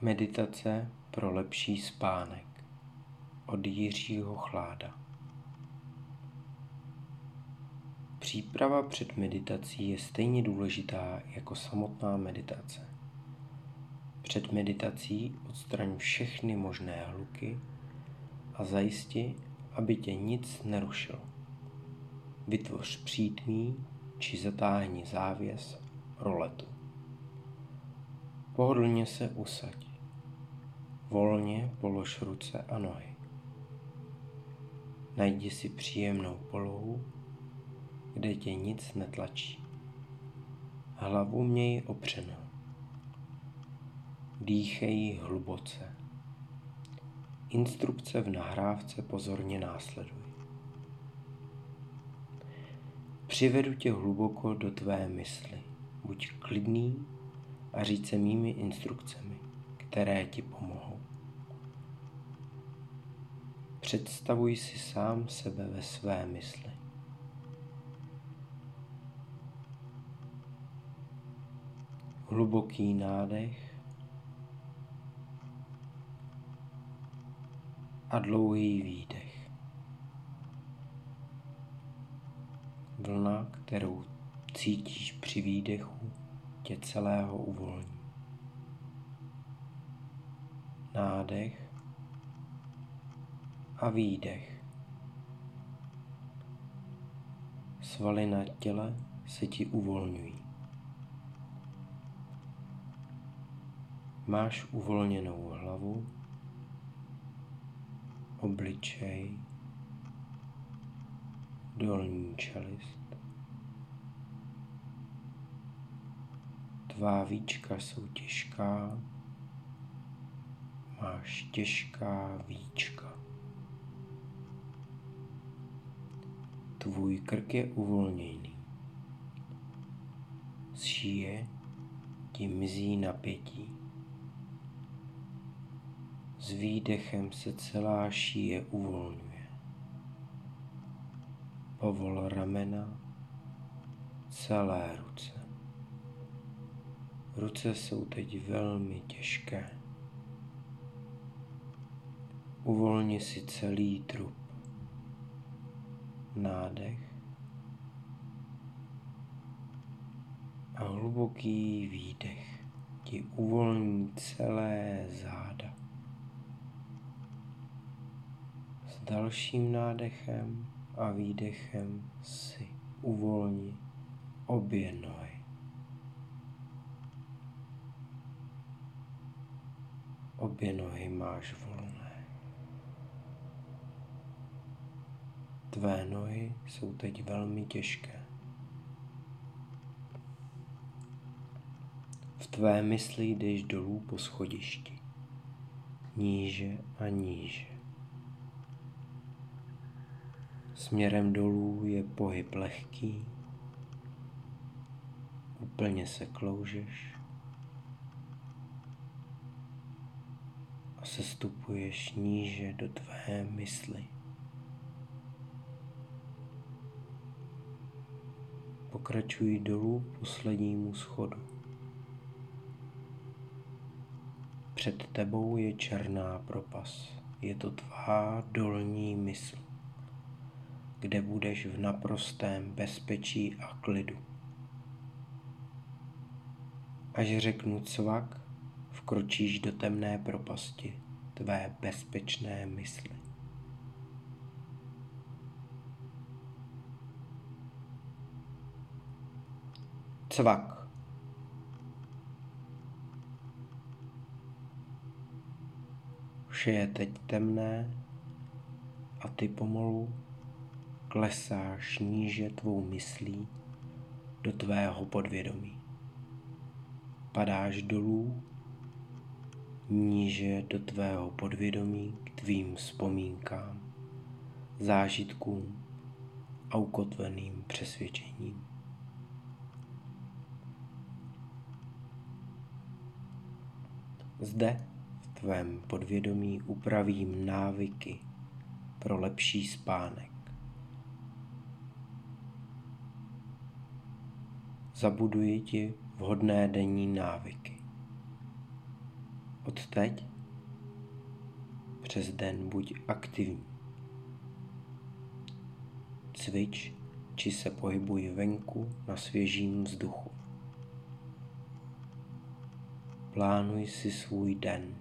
Meditace pro lepší spánek od Jiřího Chláda Příprava před meditací je stejně důležitá jako samotná meditace. Před meditací odstraň všechny možné hluky a zajisti, aby tě nic nerušilo. Vytvoř přítmí či zatáhni závěs roletu. Pohodlně se usaď. Volně polož ruce a nohy. Najdi si příjemnou polohu, kde tě nic netlačí. Hlavu měj opřenou. Dýchej hluboce. Instrukce v nahrávce pozorně následuj. Přivedu tě hluboko do tvé mysli. Buď klidný a říct se mými instrukcemi, které ti pomohou. Představuj si sám sebe ve své mysli. Hluboký nádech a dlouhý výdech. Vlna, kterou cítíš při výdechu, tě celého uvolní. Nádech a výdech. Svaly na těle se ti uvolňují. Máš uvolněnou hlavu, obličej, dolní čelist. Tvá víčka jsou těžká, máš těžká víčka. Tvůj krk je uvolněný. Z šíje ti mizí napětí. S výdechem se celá šíje uvolňuje. Povol ramena, celé ruce. Ruce jsou teď velmi těžké. Uvolni si celý trup. Nádech a hluboký výdech ti uvolní celé záda. S dalším nádechem a výdechem si uvolni obě nohy. Obě nohy máš volné. Tvé nohy jsou teď velmi těžké. V tvé mysli jdeš dolů po schodišti. Níže a níže. Směrem dolů je pohyb lehký. Úplně se kloužeš. sestupuješ níže do tvé mysli. Pokračuj dolů poslednímu schodu. Před tebou je černá propas. Je to tvá dolní mysl, kde budeš v naprostém bezpečí a klidu. Až řeknu cvak, vkročíš do temné propasti tvé bezpečné mysli. Cvak. Vše je teď temné a ty pomalu klesáš níže tvou myslí do tvého podvědomí. Padáš dolů níže do tvého podvědomí k tvým vzpomínkám, zážitkům a ukotveným přesvědčením. Zde v tvém podvědomí upravím návyky pro lepší spánek. Zabuduji ti vhodné denní návyky Od teď přes den buď aktivní. Cvič či se pohybuj venku na svěžím vzduchu. Plánuj si svůj den.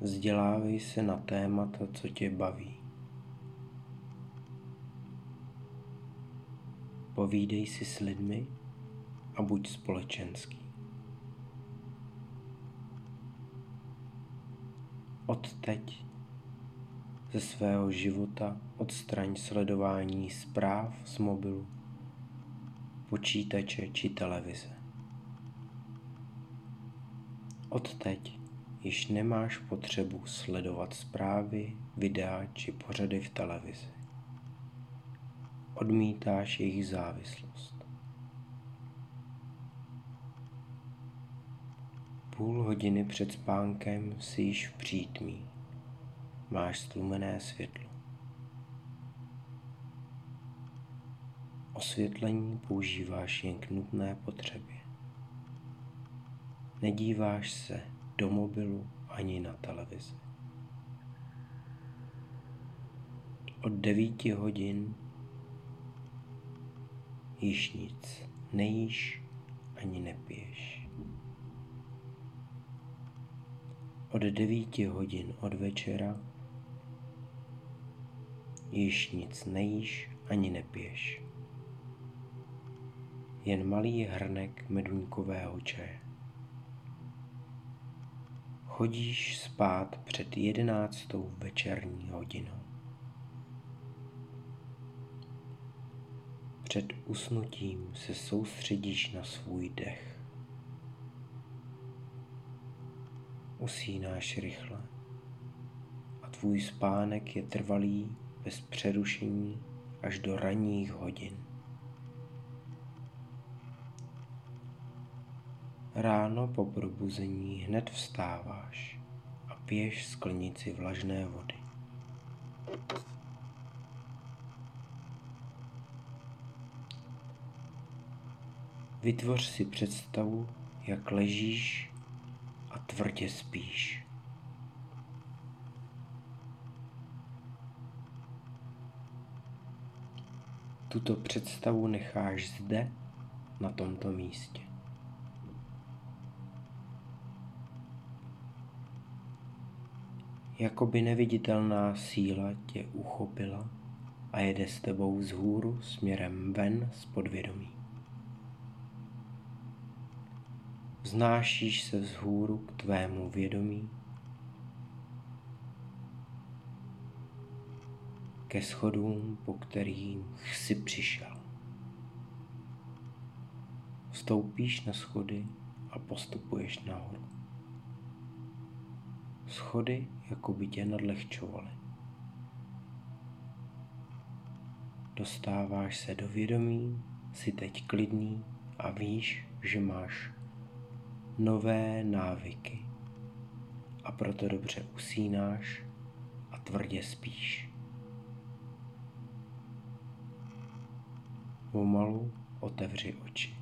Vzdělávej se na témata, co tě baví. Povídej si s lidmi a buď společenský. Od teď ze svého života odstraň sledování zpráv z mobilu, počítače či televize. Od teď již nemáš potřebu sledovat zprávy, videa či pořady v televizi. Odmítáš jejich závislost. Půl hodiny před spánkem si již v přítmí. Máš stlumené světlo. Osvětlení používáš jen k nutné potřebě. Nedíváš se do mobilu ani na televizi. Od devíti hodin již nic nejíš ani nepiješ. Od devíti hodin od večera již nic nejíš ani nepiješ. Jen malý hrnek meduňkového čaje. Chodíš spát před jedenáctou večerní hodinou. Před usnutím se soustředíš na svůj dech. Usínáš rychle a tvůj spánek je trvalý bez přerušení až do ranních hodin. Ráno po probuzení hned vstáváš a piješ sklenici vlažné vody. Vytvoř si představu, jak ležíš a tvrdě spíš. Tuto představu necháš zde, na tomto místě. Jakoby neviditelná síla tě uchopila a jede s tebou vzhůru směrem ven z podvědomí. Vznášíš se vzhůru k tvému vědomí ke schodům, po kterým jsi přišel. Vstoupíš na schody a postupuješ nahoru. Schody jako by tě nadlehčovaly. Dostáváš se do vědomí, jsi teď klidný a víš, že máš nové návyky a proto dobře usínáš a tvrdě spíš. Pomalu otevři oči.